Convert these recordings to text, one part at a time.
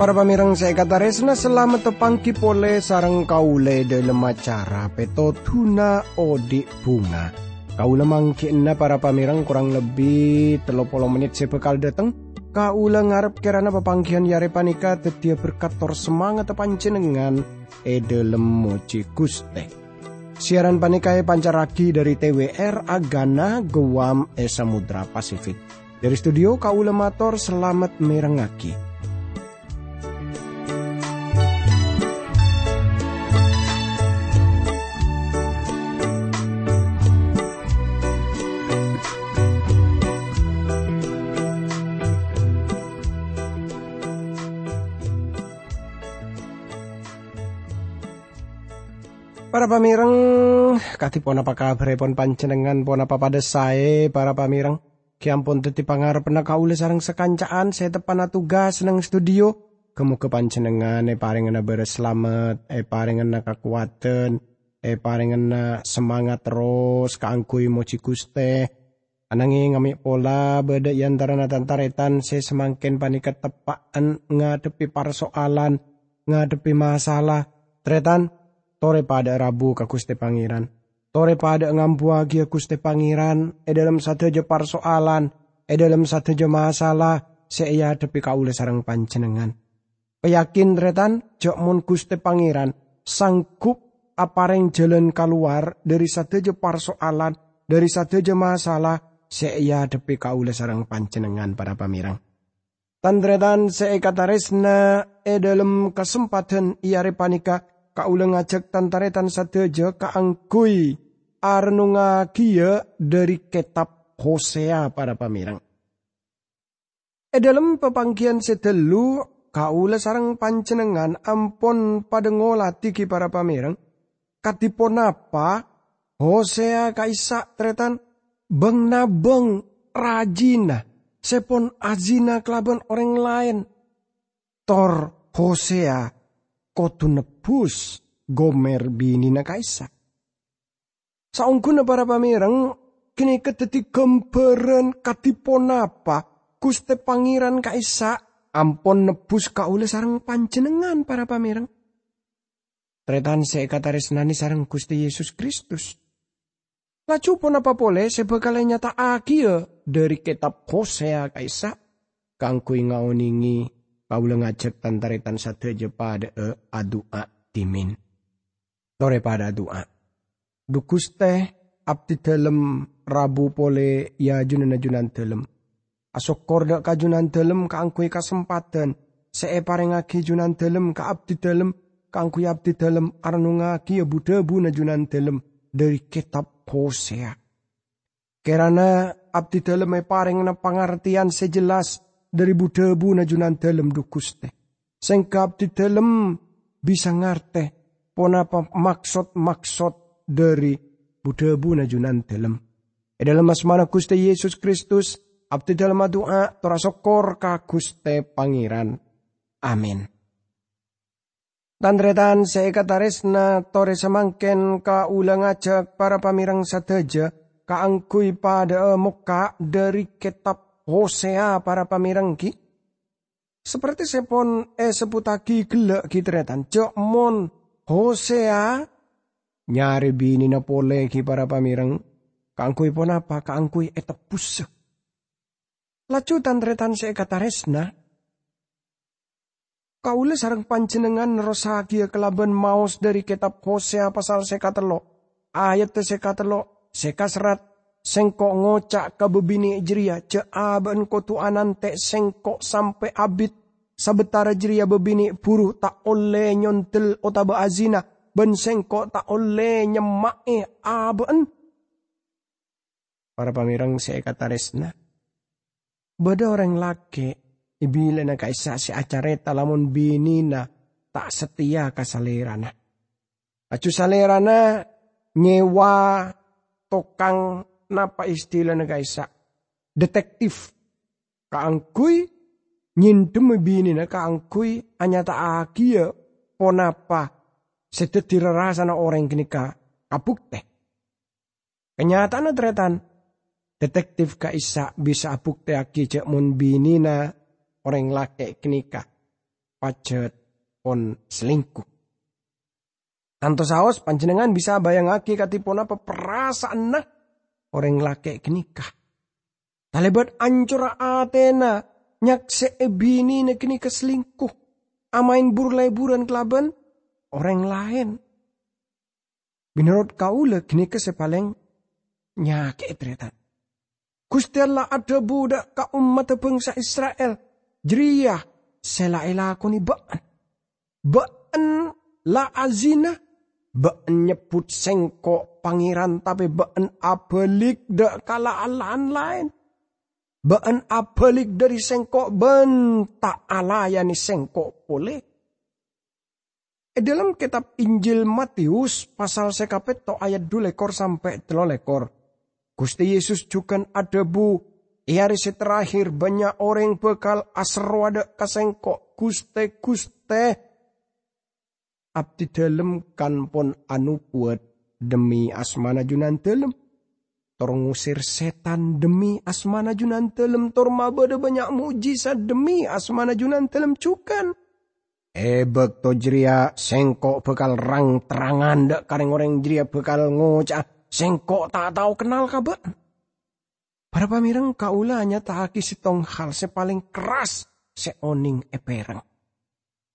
Para pamirang saya kata resna selamat tepangki pole sarang kaule dalam acara peto tuna odik bunga. Kaula mangkina para pamirang kurang lebih telopolo menit saya bekal datang. Kaula ngarep kerana pepangkian yare panika tetia berkator semangat tepancenengan e dalam moci guste. Siaran panika e pancaraki dari TWR Agana Guam e Samudra Pasifik. Dari studio Kaula Mator selamat merengaki. Para pamireng, katipun apa kabar pon pancenengan pon apa pada saya para pamireng. Kiampun teti na kaule sarang sekancaan saya tepan tugas nang studio. Kemu ke pancenengan e paringan na beres selamat, e paringan na kekuatan, e paringan semangat terus kaangkui moci kuste. Anangi ngami pola beda yantara na tantaretan saya semakin panikat tepaan ngadepi persoalan, ngadepi masalah. Tretan, Tore pada Rabu ke Kuste Pangeran. Tore pada ngampuagi Kuste Pangeran. E dalam satu je persoalan. E dalam satu je masalah. Seia tepi kaule sarang pancenengan. Peyakin retan jok mun Kuste Pangeran. Sanggup apareng jalan keluar dari satu je persoalan. Dari satu je masalah. Seia tepi kaule sarang pancenengan para pamirang. Tandredan seekataresna e dalam kesempatan ia repanika kaula ngajak tantaretan sadeja arnunga kia dari kitab Hosea para pamirang. E dalam pepanggian sedelu kaula sarang pancenengan ampon pada ngolati ki para pamirang. Katipon apa Hosea kaisa tretan beng nabeng rajina sepon azina kelaban orang lain. Tor Hosea kotu nebus gomer bini na kaisa. Saungku na para pamirang, kini keteti gambaran katipon apa, kuste pangeran kaisa, ampon nebus kaule sarang panjenengan para pamirang. Tretan se kataris nani sarang Gusti Yesus Kristus. Laju pun apa boleh sebekal nyata agia dari kitab Hosea kaisa. Kangkui ngaoningi Paula ngajak satu aja pada e adua timin. Tore pada doa. Dukus teh abdi dalam rabu pole ya junan junan dalam. Asok korda kajunan dalam kaangkui kesempatan. Saya parengake junan dalam ka abdi dalam kaangkui abdi dalam arnungaki ya buda buna junan dalam dari kitab Hosea. Kerana abdi dalam e pareng na pangartian sejelas dari budebu na junan dalam dukuste. Sengkap di dalam bisa ngarte ponapa maksud-maksud dari budebu na junan dalam. E dalam asmana Guste Yesus Kristus, abdi dalam doa torasokor ka Guste Pangeran. Amin. Tandretan seekataresna tore semangken ka ulang ajak para pamirang sateja kaangkui pada muka dari kitab Hosea para pamirengki. Seperti sepon eh seputaki gelek kitretan. Jok mon Hosea nyari bini na pole ki para pamireng. Kaangkui pon apa kaangkui etepus. Laju tantretan se kataresna. Kaule sarang panjenengan rosagi kelaban maus dari kitab Hosea pasal sekatelo. Ayat sekatelo sekaserat sengkok ngocak ke bebini jeria ce aben kotu anante sengkok sampai abit. Sabetara jeria bebini puru tak oleh nyontel otaba azina. Ben sengkok tak oleh nyemae aben para pamirang saya kata resna beda orang laki. Ibila na kaisa si acareta lamun binina tak setia kasalerana acu salerana nyewa tokang napa istilah na kaisa detektif. Kaangkui nyindem bini na kaangkui anyata akia ponapa setetira rasa na orang kini ka kapukte. Kenyataan tretan, detektif kaisa bisa bukti aki cek mun binina orang laki kenika pacet pon selingkuh. Tanto saos panjenengan bisa bayang aki katipun apa perasaan nak orang laki kenikah. Talebat ancur Athena nyak seebini ne keselingkuh. Amain burlai-buran kelaban orang lain. Menurut kaula kini kesepaling nyake tretan. Gusti Allah ada budak ka umat bangsa Israel. Jeria sela aku ni baan. Baan la azina. Baan nyebut sengkok pangeran tapi baan abelik dak kala alahan lain. Baan abalik dari sengkok bentak alayani sengkok boleh. E dalam kitab Injil Matius pasal sekapet to ayat dua lekor sampai telo lekor. Gusti Yesus juga ada bu. Hari terakhir banyak orang bekal asrwada kasengkok guste guste. Abdi dalam kan pon anu buat demi asmana junan dalam Tor ngusir setan demi asmana junan telem. Tor mabada banyak mujizat demi asmana junan telem cukan. Ebek to jeria sengkok bekal rang terangan dak kareng orang jeria bekal ngocah. Sengkok tak tahu kenal kabar. Para pamirang kaulanya tak sitong hal sepaling keras seoning eperang.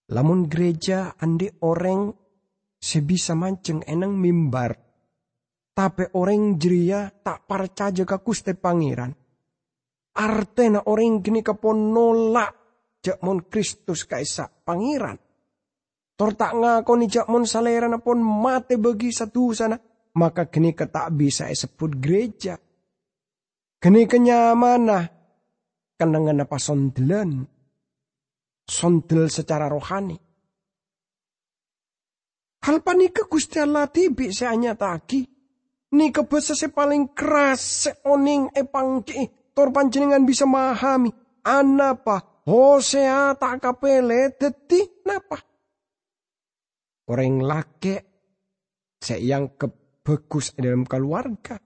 Lamun gereja andi orang sebisa manceng enang mimbar tapi orang jeria tak percaya ke kuste pangeran. Artena orang gini kepon nolak jakmon Kristus kaisa pangeran. Tor tak ngakoni jakmon saleran pun mate bagi satu sana. Maka gini tak bisa sebut gereja. Gini kenyamana. Kenangan apa sondelan. Sondel secara rohani. Hal panika Gusti Allah tibi tagi. Ni kebasa se paling keras seoning epangki. Tor panjenengan bisa memahami. Anapa Hosea tak kapele deti napa? Orang laki yang kebagus dalam keluarga.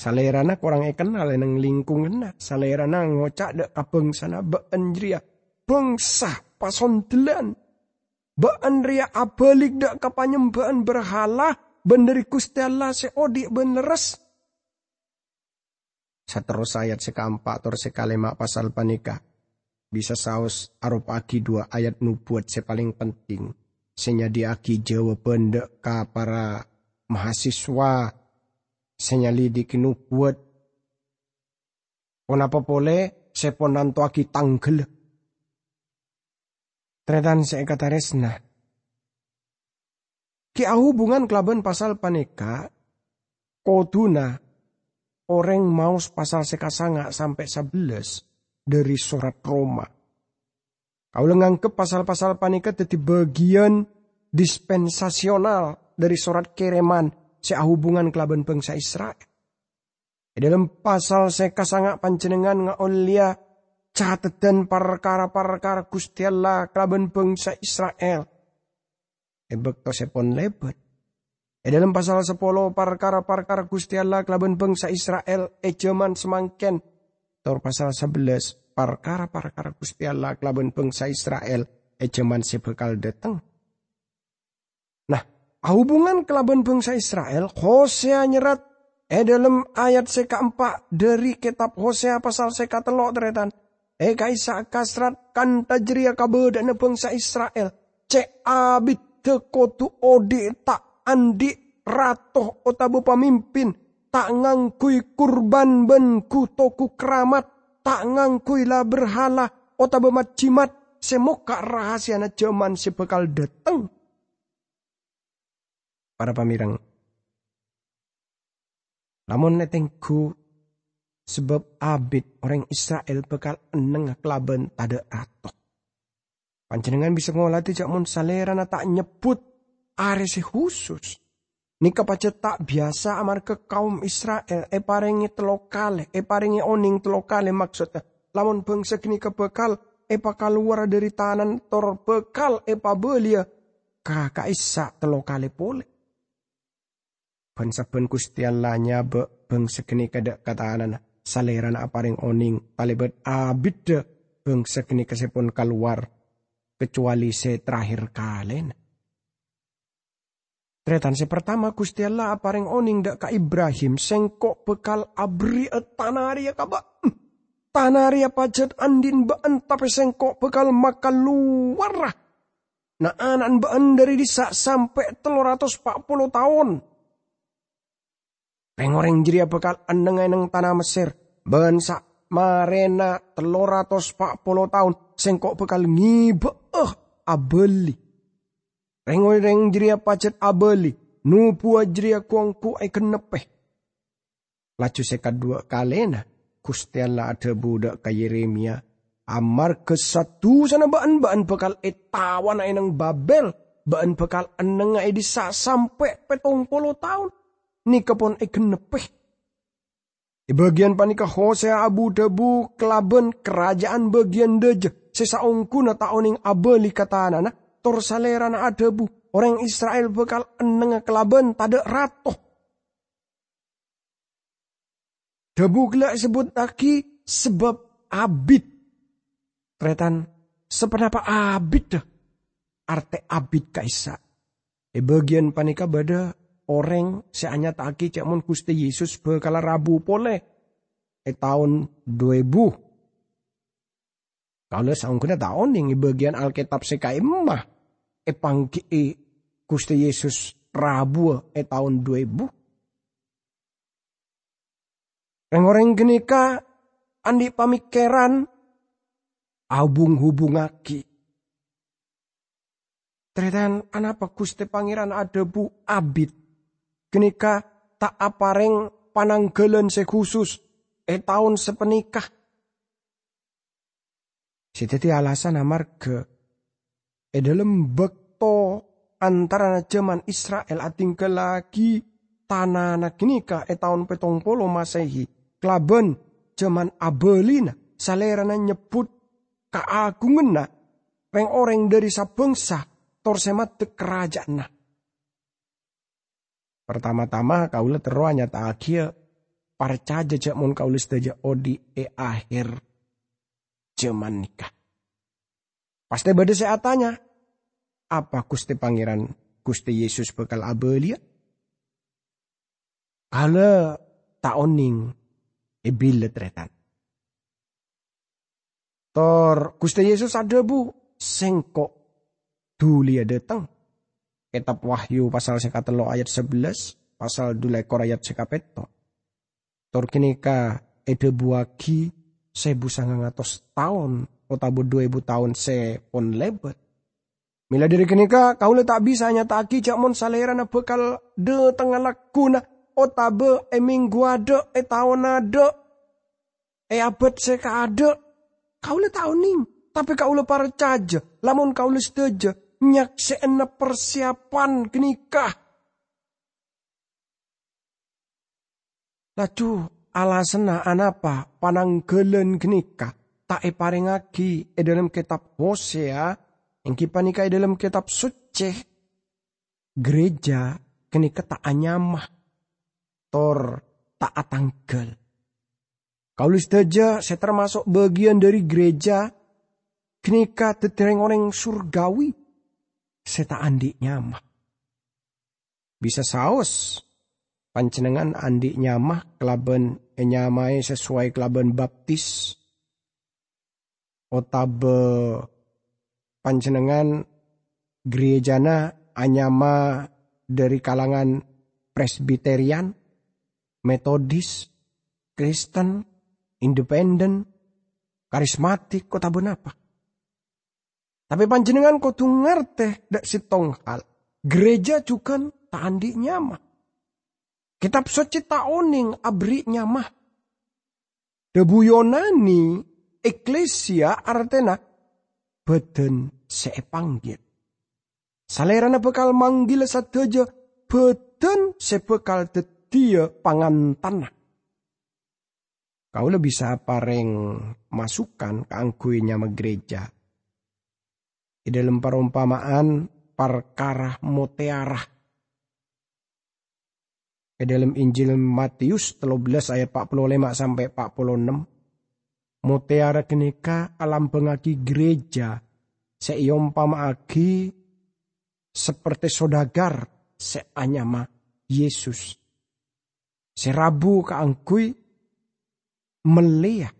Salerana kurang kenal nang lingkungan Salerana ngocak dek kabeng sana beenjria. Bangsa pasondelan. Beenria abalik dek kapanyembahan berhala Benderi Gusti Allah seodi beneres. Seterus ayat sekampak atau sekalema pasal panika. Bisa saus aropaki dua ayat nubuat sepaling penting. Senyadi aki jawaban dek ka para mahasiswa. Senyali di nubuat. Kenapa boleh seponanto aki tanggel. Tretan saya kata resna Kia hubungan kelaban pasal paneka, koduna orang maus pasal sekasanga sampai sebelas dari surat Roma. Kau ke pasal-pasal panika jadi bagian dispensasional dari surat kiriman sea hubungan kelaban bangsa Israel. Dalam pasal sekasanga panjenengan ngaulia catatan perkara-perkara Gusti Allah kelaban bangsa Israel ebek to sepon lebet. E dalam pasal 10 perkara-perkara Gusti Allah kelaban bangsa Israel e jaman semangken. Tor pasal 11 perkara-perkara Gusti Allah kelaban bangsa Israel e jaman sebekal datang. Nah, hubungan kelaban bangsa Israel, Hosea nyerat e dalam ayat seka empat dari kitab Hosea pasal seka telok teretan. E kaisa kasrat kan tajria kabedana bangsa Israel. Cek abit tekotu ode tak andi ratoh otabu pamimpin. Tak ngangkui kurban ben kutoku keramat. Tak ngangkui lah berhala otabu macimat semoga rahasia na zaman sebekal datang para pamirang. Lamun netengku sebab abid orang Israel bekal eneng kelaban tada ratoh Panjenengan bisa ngolah tidak mun salera tak nyebut aresi khusus. Nika pacet tak biasa amar ke kaum Israel e parengi telokale, e parengi oning telokale maksudnya. Lamun bangsa kini kebekal, e luar dari tanan tor bekal e pabelia. Kakak isa telokale pole. ban saben Gusti Allah nyabe beng segeni kada kataanana salerana aparing oning talibet abid beng segeni kesepun keluar kecuali se terakhir kalen. Tretan se pertama Gusti Allah aparing oning dak ka Ibrahim sengkok bekal abri tanaria kaba. Hmm. Tanaria pajet andin baan tapi sengkok bekal makan luar. Nah anak baan dari disa sampai telur ratus puluh tahun. Pengoreng jeria bekal andeng eneng tanah Mesir. Bensa marena telur ratus puluh tahun. Sengkok bekal ngibe eh abeli. Rengoreng jeria pajet abeli. Nupu jeria kuangku ay kenepeh. Lacu sekat dua kalena Kustiala ada budak ka Yeremia. Amar ke satu sana baan baan bekal etawan ay Babel. Baan bekal aneng ay di sa sampai petong puluh tahun. Ni kapon ay kenepeh. Di bagian panika Hosea Abu Debu kelaben kerajaan bagian deje. Sesaungku na taoning abeli katana na tor salera na adebu. Orang Israel bekal eneng kelaben tada ratoh Debu gelak sebut lagi sebab abid. Tretan sepenapa abid dah. Arte abid kaisa. E bagian panika bada orang seanya taki cak mon kusti Yesus bekala rabu pole. E tahun 2000. Kalau saung kena tahun yang bagian Alkitab sekai emah. E pangki e kusti Yesus rabu e tahun 2000. Reng-oreng genika andi pamikiran abung hubungaki. Tretan anapa Gusti Pangeran ada bu abid. Genika tak apareng pananggelan sekhusus eh tahun sepenikah. Siteti alasan ke eh dalam bekto antara zaman Israel atinggal lagi tanah anak genika eh tahun petong polo masehi Klaben zaman abelina salerana nyebut keagungan na reng orang dari sabengsa torsemat kerajaan na. Pertama-tama kaulah teruanya tak akhir parca jejak mun kaulah sedaja odi e akhir zaman nikah. Pasti beda saya tanya, apa Gusti Pangeran Gusti Yesus bekal abelia? Kalau tak oning e tretan. Tor Gusti Yesus ada bu sengkok duli ada. Kitab Wahyu pasal sekatelo ayat 11, pasal dulekor ayat sekapeto. Tor kinika ede buaki sebu sangang atos tahun, otabu dua ibu tahun se pon lebet. Mila dari kenika kau tak bisa nyataki cak mon salera na bekal de tengah lakuna otabe e minggu ada e tahun ada e abad seka ada kau le tahu ning tapi kau le caja lamun kau le nyak seena persiapan kenikah Laju alasena anapa pananggelen kenikah tak e paringagi e dalam kitab Hosea yang kipanika e dalam kitab suci. Gereja kenika tak anyamah. Tor taat tanggal. Kaulis saja saya termasuk bagian dari gereja kenika tetereng orang surgawi. Tak andi nyamah. Bisa saus. Pancenengan andi nyamah kelaben enyamai sesuai kelaben baptis. Otabe pancenengan gerejana anyama dari kalangan presbiterian metodis, Kristen, independen, karismatik, kota benapa. Tapi panjenengan kau tuh ngerti dak hal. Gereja juga tak andi nyamah. Kitab suci tak oning abri nyamah. Debu Yonani eklesia artena beden sepanggil. Salerana bekal manggil sateja beden sepekal tet dia pangan tanah. Kau lebih bisa pareng masukan ke angkuinya gereja. Di dalam perumpamaan perkara motearah. Ke dalam Injil Matius 13 ayat 45 sampai 46. Mutiara kenika alam pengaki gereja seiom pamaki seperti sodagar seanyama Yesus. Serabu keangkui melia.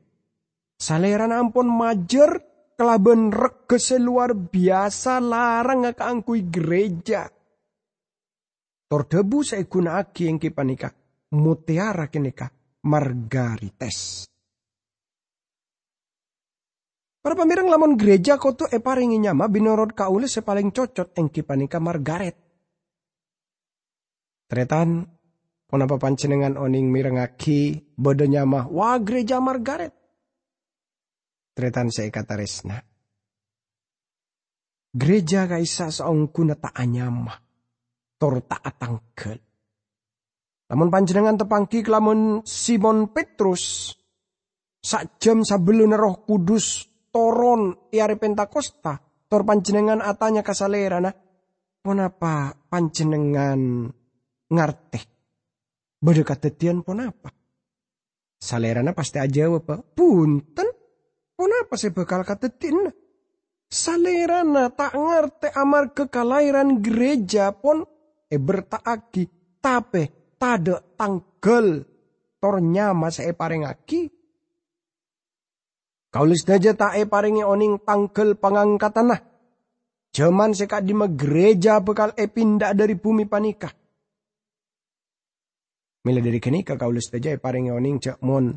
Saleran ampun majer kelaben regese luar biasa larang keangkui gereja. Tor debu saya guna aki yang kipanika mutiara kenika margarites. Para pemirang lamun gereja koto e paringi nyama binorod kaule sepaling cocot yang kipanika Margaret. Tretan, kenapa pancenengan oning mirengaki bodo nyama wah gereja Margaret. Tretan saya kata resna. Gereja kaisa saong kuna tak anyama. Tor tak atangkel. Namun panjenengan tepangki kelamun Simon Petrus. Sak jam sebelum roh kudus toron iare Pentakosta. Tor panjenengan atanya kasalera nah. Ponapa panjenengan ngarte? Bada katetian ponapa? Salerana pasti aja apa? Punten. Ponapa saya bakal katetin? Salerana tak ngarte amar kekalairan gereja pon e bertaaki. Tapi tada tanggal tornya masa e parengaki Kaulis daja tae paringi oning tangkel pangangkatan nah. Jaman seka di gereja bekal e pindah dari bumi panika. Mila dari kenika kaulis daja e paringi oning cak mon.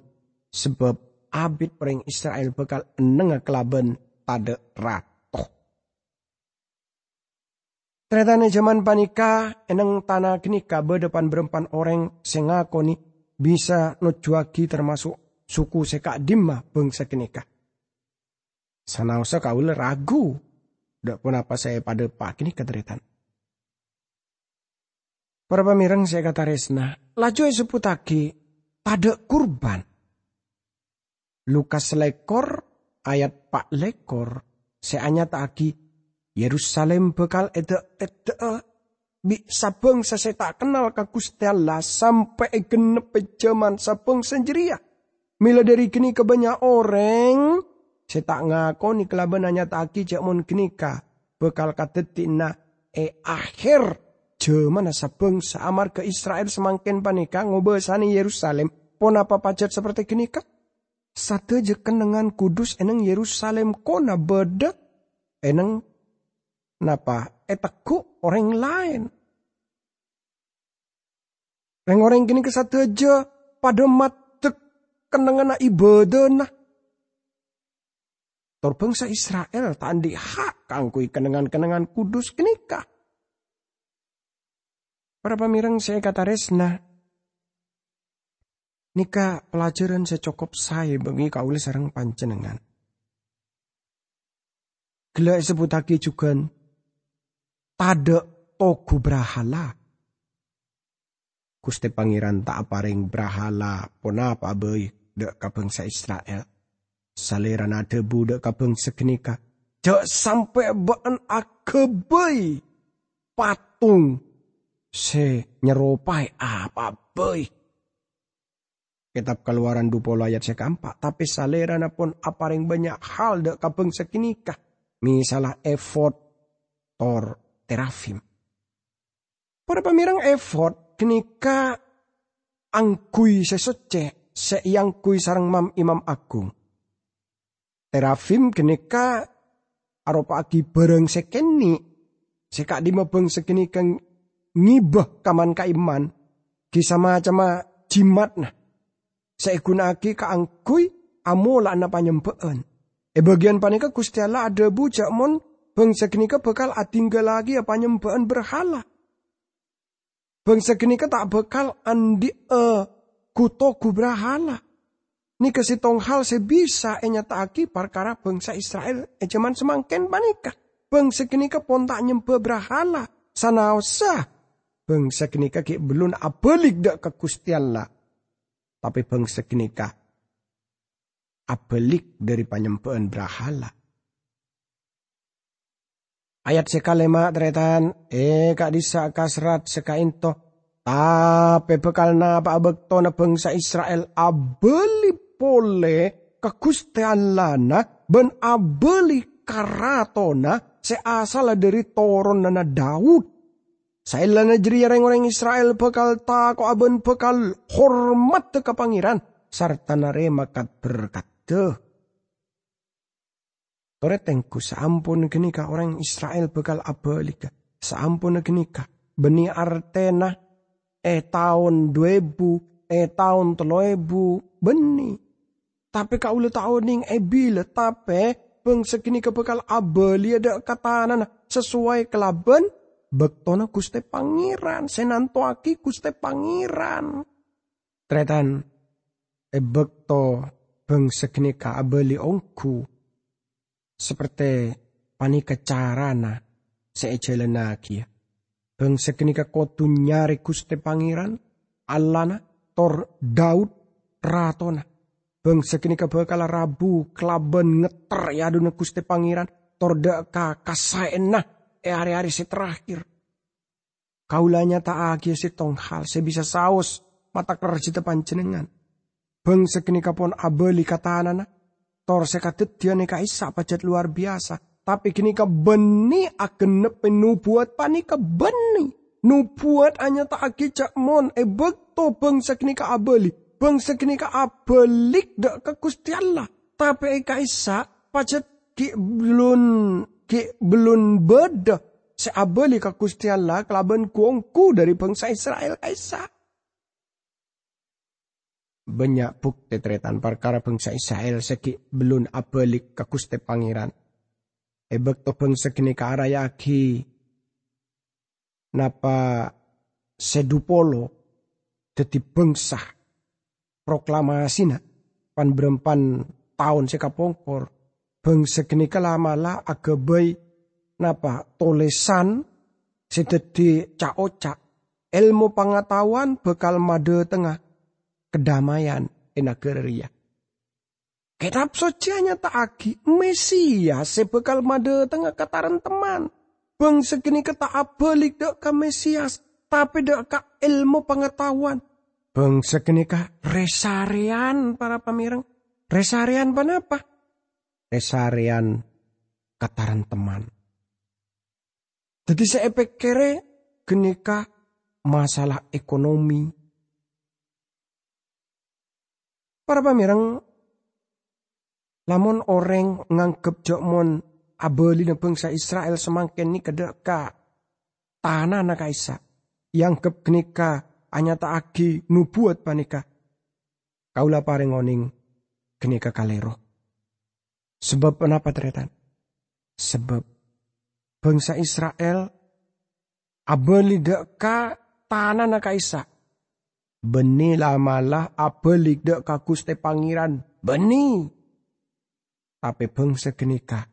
Sebab abid pering Israel bekal eneng kelaben tade rato. Teretane zaman panika eneng tanah kenika berdepan berempan orang sengakoni bisa nujuaki termasuk suku seka dimma bangsa kenika. Sanausa kaul ragu. Dak pun apa saya pada pak ini keteritan. Para pemirang saya kata resna. Laju seputaki pada kurban. Lukas lekor ayat pak lekor. Seanya taki Yerusalem bekal ede ede bi sabeng saya tak kenal ke Gusti sampai genep zaman sabeng senjeria Mila dari kini kebanyak orang, saya tak ngakoni kelaban hanya taki cek mon kenika. Bekal katetina e akhir Jaman sabeng seamar ke Israel semakin panika ngobesani Yerusalem. Pon apa pajat seperti kenika? Satu je kenangan kudus eneng Yerusalem kona beda eneng napa eteku orang lain. Orang-orang kini kesatu aja pada mat kenangan ibadah nah. Tor bangsa Israel tandi hak kangkui kenangan-kenangan kudus kenika. Para pamirang saya kata resna. Nika pelajaran secokop saya bagi kauli sarang pancenengan. Gila sebutake juga tada togu brahala. Kuste pangeran tak paring brahala baik dek ka bangsa Israel. Salera na debu dek ka bangsa kenika. Dek sampai baan akebay patung se nyerupai apa bay. Kitab keluaran dupolo ayat sekampak. Tapi salera na pun aparing banyak hal dek ka bangsa kenika. Misalah effort tor terafim. Para pemirang effort kenika angkui sesece seyang kui sarang mam imam agung. Terafim geneka aropa agi bareng sekeni sekak di mabeng sekeni kang ngibah kaman kaiman kisama cama jimat nah segunaki kaangkui amola na panyembaan. E bagian panika Gusti Allah ada bujak mon bangsa kenika bakal atinggal lagi apa nyembaan berhala. Bangsa kenika tak bakal andi e kuto kubrahala. Ni tong hal sebisa enyataki perkara bangsa Israel e zaman semangken panika. Bangsa kenika pontak nyembah brahala. Sanaosa bangsa kenika ki belum abelik dak ke Gusti Allah. Tapi bangsa kenika abelik dari penyembahan brahala. Ayat sekalema teretan, eh kak disa kasrat sekainto Tapi bekal na paabekto na bangsa Israel abeli pole ke Gusti Allah na ben abeli karatona se asal dari toron na Daud. Saila na jeri orang Israel bekal tako aben bekal hormat ke pangeran sarta narema kat berkat deh. Toretengku saampun genika orang Israel bekal abelika. Saampun genika. Beni artena eh tahun 2000 eh tahun teloebu beni. Tapi kau le tahun ning bila tapi bang segini bekal abeli ada katanan sesuai kelaben bektona kuste pangeran senantoaki kuste pangeran. Tretan e bekto bang segini ka abeli ongku seperti panika carana seejelenaki. Bang sekenika kotu nyari kuste pangeran, alana, tor Daud, ratona. Bang sekenika bakal rabu, kelaben ngeter ya aduna kuste pangeran, tor deka kasaena e hari-hari si terakhir. Kaulanya tak agi si tong hal, bisa saus mata kerja panjenengan. Bang sekenika pon abeli katanana, Tor sekatet dia neka isa pacet luar biasa. Tapi kini ka beni akan nepe nubuat pani ka beni. Nubuat hanya tak agi cak mon. E bekto bangsa kini ka abeli. Bangsa kini ka abelik dak ke kusti. Tapi e ka isa pacet ki belum ki belum beda. Se abeli ka kusti Allah kelaban kuongku dari bangsa Israel kaisa banyak bukti tretan perkara bangsa Israel seki belum abalik ke kuste pangeran. Ebek to bangsa kini ke arah yaki. Napa sedupolo teti bangsa proklamasi na pan berempan tahun sekapongkor bangsa kini kelamala agabai napa tolesan sedeti cak ilmu pengetahuan bekal made tengah kedamaian enageria. Kitab suci hanya tak agi Mesias sebekal made tengah kataran teman. Bang segini kata abalik dek ke Mesias. Tapi dek ke ilmu pengetahuan. Bang segini ka resarian para pemireng. Resarian apa? Resarian kataran teman. Jadi saya pikir genika masalah ekonomi, Para pamirang, lamun orang nganggep jokmon abeli bangsa Israel semangkin ni kedeka tanah na kaisa yang kep kenika hanya tak agi nubuat panika kaulah paring oning kenika kalero sebab kenapa teretan sebab bangsa Israel abeli deka tanah na kaisa Beni lamalah abelik dek kakus te pangeran. Beni. Tapi bangsa kenika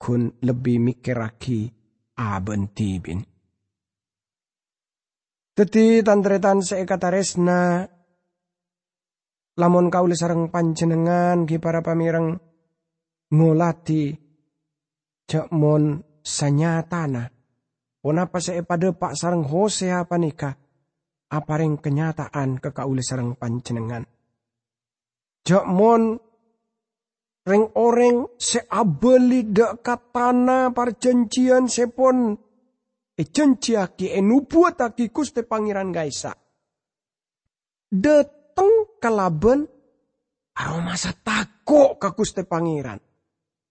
kun lebih mikir lagi aben tibin. Teti tantretan seekataresna lamun kau sarang panjenengan ki para pamirang ngolati mon sanyatana. Onapa saya pada pak sarang Hosea panika apareng kenyataan kekaule sarang panjenengan. Jakmon reng oreng seabeli dak katana perjanjian sepon e janjiaki e nubuataki kuste pangeran gaisa. Dateng kalaben aroma sa tako ke kuste pangeran.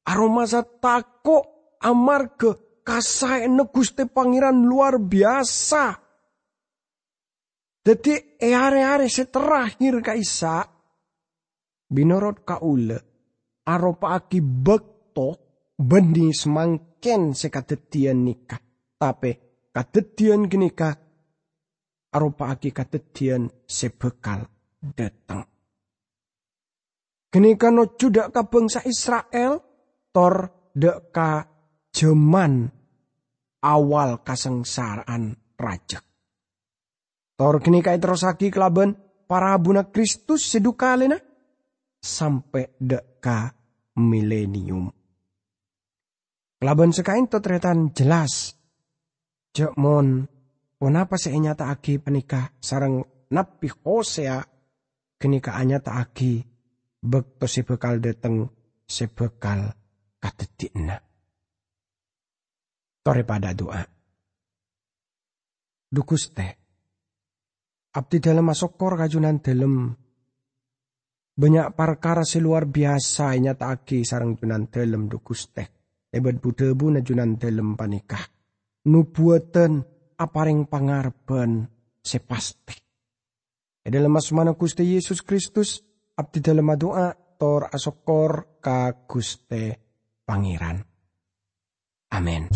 Aroma sa tako amarga kasai ne kuste pangeran luar biasa jadi are-are seterakhir kaisa binorot kaule aropa aki bekto benih semangken sekatetian nikah. Tapi katetian kenika aropa aki katetian sebekal datang. Kenika no judak ka bangsa Israel tor deka jeman awal kasengsaraan raja. Tor kini kai terosaki kelaban para abuna Kristus sedukalena sampai deka milenium. Kelaban sekain to tretan jelas. Jekmon ponapa se nyata agi penikah sarang napi Hosea kenika tak agi bekto si bekal deteng katetikna. Tore pada doa. Dukuste. Abdi dalam masokor kajunan dalam banyak perkara luar biasa nyata agi sarang junan dalam dukuste. Ebat budebu na junan dalam panikah. Nubuatan aparing pangarban sepasti. E dalam mana Gusti Yesus Kristus, abdi dalam doa tor asokor ka Guste Pangeran. Amin.